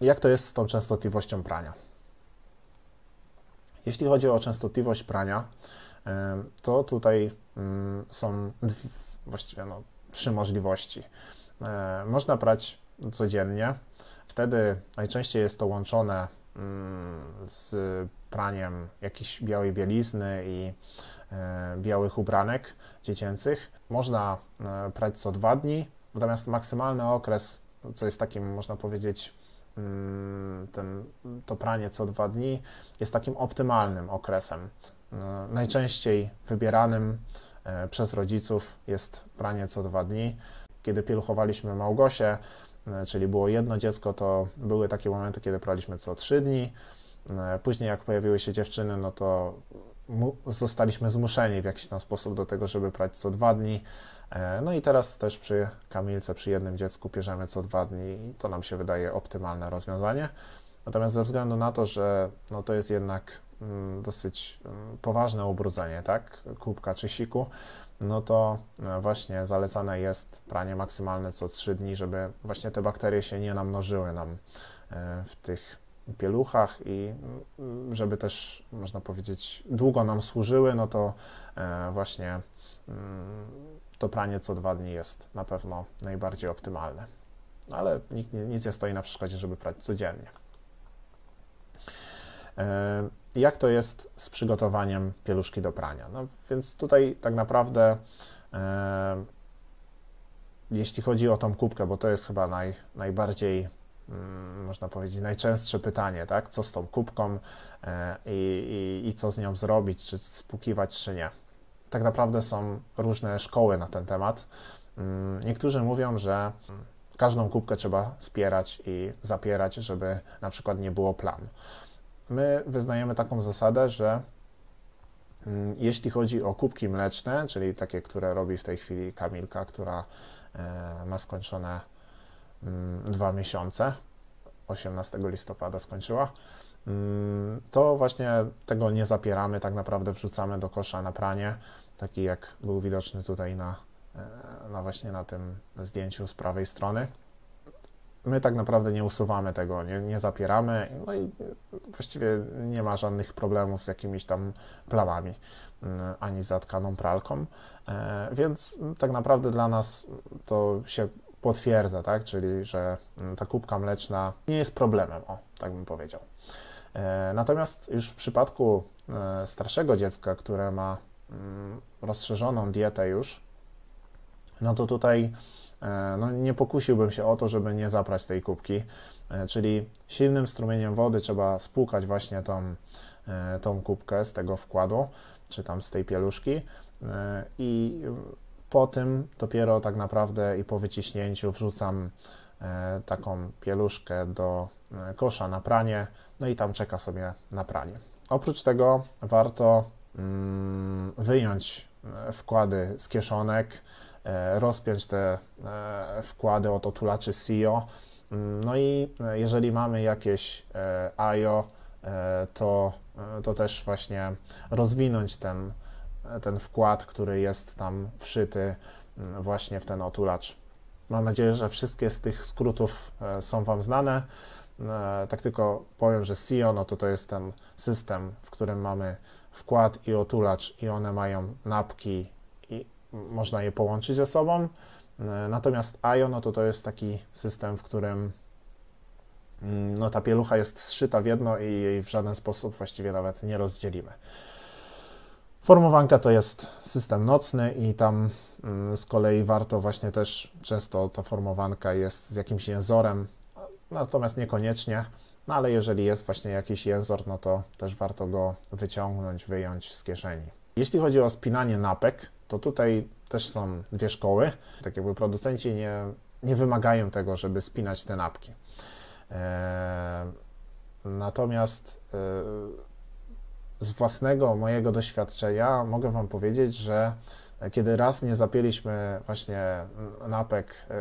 jak to jest z tą częstotliwością prania? Jeśli chodzi o częstotliwość prania, to tutaj mm, są właściwie no, trzy możliwości. Można prać codziennie, wtedy najczęściej jest to łączone mm, z praniem jakiejś białej bielizny i e, białych ubranek dziecięcych. Można e, prać co dwa dni, natomiast maksymalny okres, co jest takim, można powiedzieć, ten, to pranie co dwa dni, jest takim optymalnym okresem. E, najczęściej wybieranym przez rodziców jest pranie co dwa dni. Kiedy pieluchowaliśmy Małgosię, czyli było jedno dziecko, to były takie momenty, kiedy praliśmy co trzy dni. Później, jak pojawiły się dziewczyny, no to zostaliśmy zmuszeni w jakiś tam sposób do tego, żeby prać co dwa dni. E, no i teraz też przy Kamilce, przy jednym dziecku pierzemy co dwa dni i to nam się wydaje optymalne rozwiązanie. Natomiast ze względu na to, że no to jest jednak mm, dosyć mm, poważne ubrudzenie, tak, kubka czy siku, no to e, właśnie zalecane jest pranie maksymalne co 3 dni, żeby właśnie te bakterie się nie namnożyły nam w tych pieluchach i mm, żeby też, można powiedzieć, długo nam służyły, no to e, właśnie mm, to pranie co dwa dni jest na pewno najbardziej optymalne. Ale nikt, nic nie stoi na przeszkodzie, żeby prać codziennie. E, jak to jest z przygotowaniem pieluszki do prania? No więc tutaj tak naprawdę e, jeśli chodzi o tą kubkę, bo to jest chyba naj, najbardziej Mm, można powiedzieć, najczęstsze pytanie, tak? Co z tą kubką e, i, i, i co z nią zrobić, czy spłukiwać, czy nie. Tak naprawdę są różne szkoły na ten temat. Mm, niektórzy mówią, że każdą kubkę trzeba spierać i zapierać, żeby na przykład nie było plam. My wyznajemy taką zasadę, że mm, jeśli chodzi o kubki mleczne, czyli takie, które robi w tej chwili Kamilka, która e, ma skończone Mm, dwa miesiące. 18 listopada skończyła. Mm, to właśnie tego nie zapieramy, tak naprawdę wrzucamy do kosza na pranie, taki jak był widoczny tutaj na, e, na właśnie na tym zdjęciu z prawej strony. My tak naprawdę nie usuwamy tego, nie, nie zapieramy, no i właściwie nie ma żadnych problemów z jakimiś tam plamami mm, ani zatkaną pralką, e, więc tak naprawdę dla nas to się potwierdza, tak? czyli że mm, ta kubka mleczna nie jest problemem, o, tak bym powiedział. E, natomiast już w przypadku e, starszego dziecka, które ma mm, rozszerzoną dietę już, no to tutaj e, no, nie pokusiłbym się o to, żeby nie zaprać tej kubki, czyli silnym strumieniem wody trzeba spłukać właśnie tą, tą kubkę z tego wkładu, czy tam z tej pieluszki i po tym dopiero tak naprawdę i po wyciśnięciu wrzucam e, taką pieluszkę do e, kosza na pranie, no i tam czeka sobie na pranie. Oprócz tego warto mm, wyjąć e, wkłady z kieszonek, rozpiąć te wkłady od otulaczy SIO. Mm, no i jeżeli mamy jakieś IO, to, to też właśnie rozwinąć ten ten wkład, który jest tam wszyty mm, właśnie w ten otulacz. Mam nadzieję, że wszystkie z tych skrótów e, są Wam znane. E, tak tylko powiem, że SIO no to, to jest ten system, w którym mamy wkład i otulacz i one mają napki i można je połączyć ze sobą. E, natomiast IO no to to jest taki system, w którym mm, no ta pielucha jest zszyta w jedno i jej w żaden sposób właściwie nawet nie rozdzielimy. Formowanka to jest system nocny i tam mm, z kolei warto właśnie też, często ta formowanka jest z jakimś jęzorem, natomiast niekoniecznie, no ale jeżeli jest właśnie jakiś jęzor, no to też warto go wyciągnąć, wyjąć z kieszeni. Jeśli chodzi o spinanie napek, to tutaj też są dwie szkoły. Tak jakby producenci nie, nie wymagają tego, żeby spinać te napki. Eee, natomiast e, z własnego mojego doświadczenia mogę Wam powiedzieć, że kiedy raz nie zapięliśmy właśnie napek e,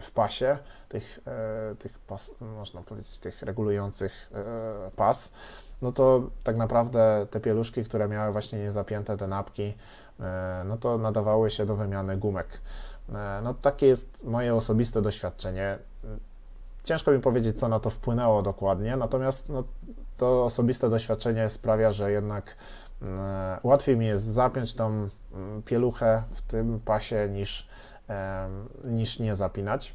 w pasie, tych, e, tych pas, można powiedzieć, tych regulujących e, pas, no to tak naprawdę te pieluszki, które miały właśnie niezapięte te napki, no to nadawały się do wymiany gumek. No takie jest moje osobiste doświadczenie. ciężko mi powiedzieć, co na to wpłynęło dokładnie, natomiast no, to osobiste doświadczenie sprawia, że jednak e, łatwiej mi jest zapiąć tą mm, pieluchę w tym pasie niż, e, niż nie zapinać.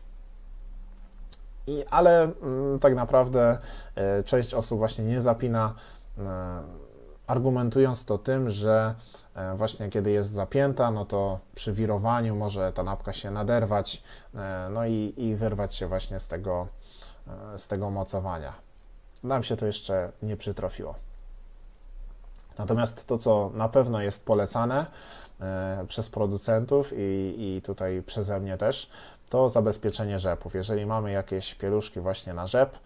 I, ale mm, tak naprawdę e, część osób właśnie nie zapina, argumentując to tym, że właśnie kiedy jest zapięta, no to przy wirowaniu może ta napka się naderwać, no i, i wyrwać się właśnie z tego, z tego mocowania. Nam się to jeszcze nie przytrofiło. Natomiast to, co na pewno jest polecane e, przez producentów i, i tutaj przeze mnie też, to zabezpieczenie rzepów. Jeżeli mamy jakieś pieluszki właśnie na rzep,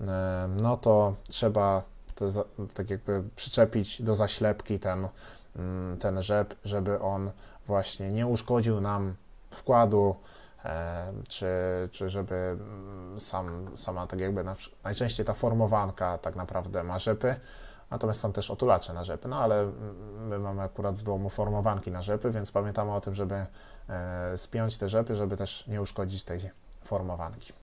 e, no to trzeba to tak jakby przyczepić do zaślepki ten, mm, ten rzep, żeby on właśnie nie uszkodził nam wkładu, czy, czy żeby mm, sam, sama tak jakby najczęściej ta formowanka tak naprawdę ma rzepy, natomiast są też otulacze na rzepy, no ale my mamy akurat w domu formowanki na rzepy, więc pamiętamy o tym, żeby e, spiąć te rzepy, żeby też nie uszkodzić tej formowanki.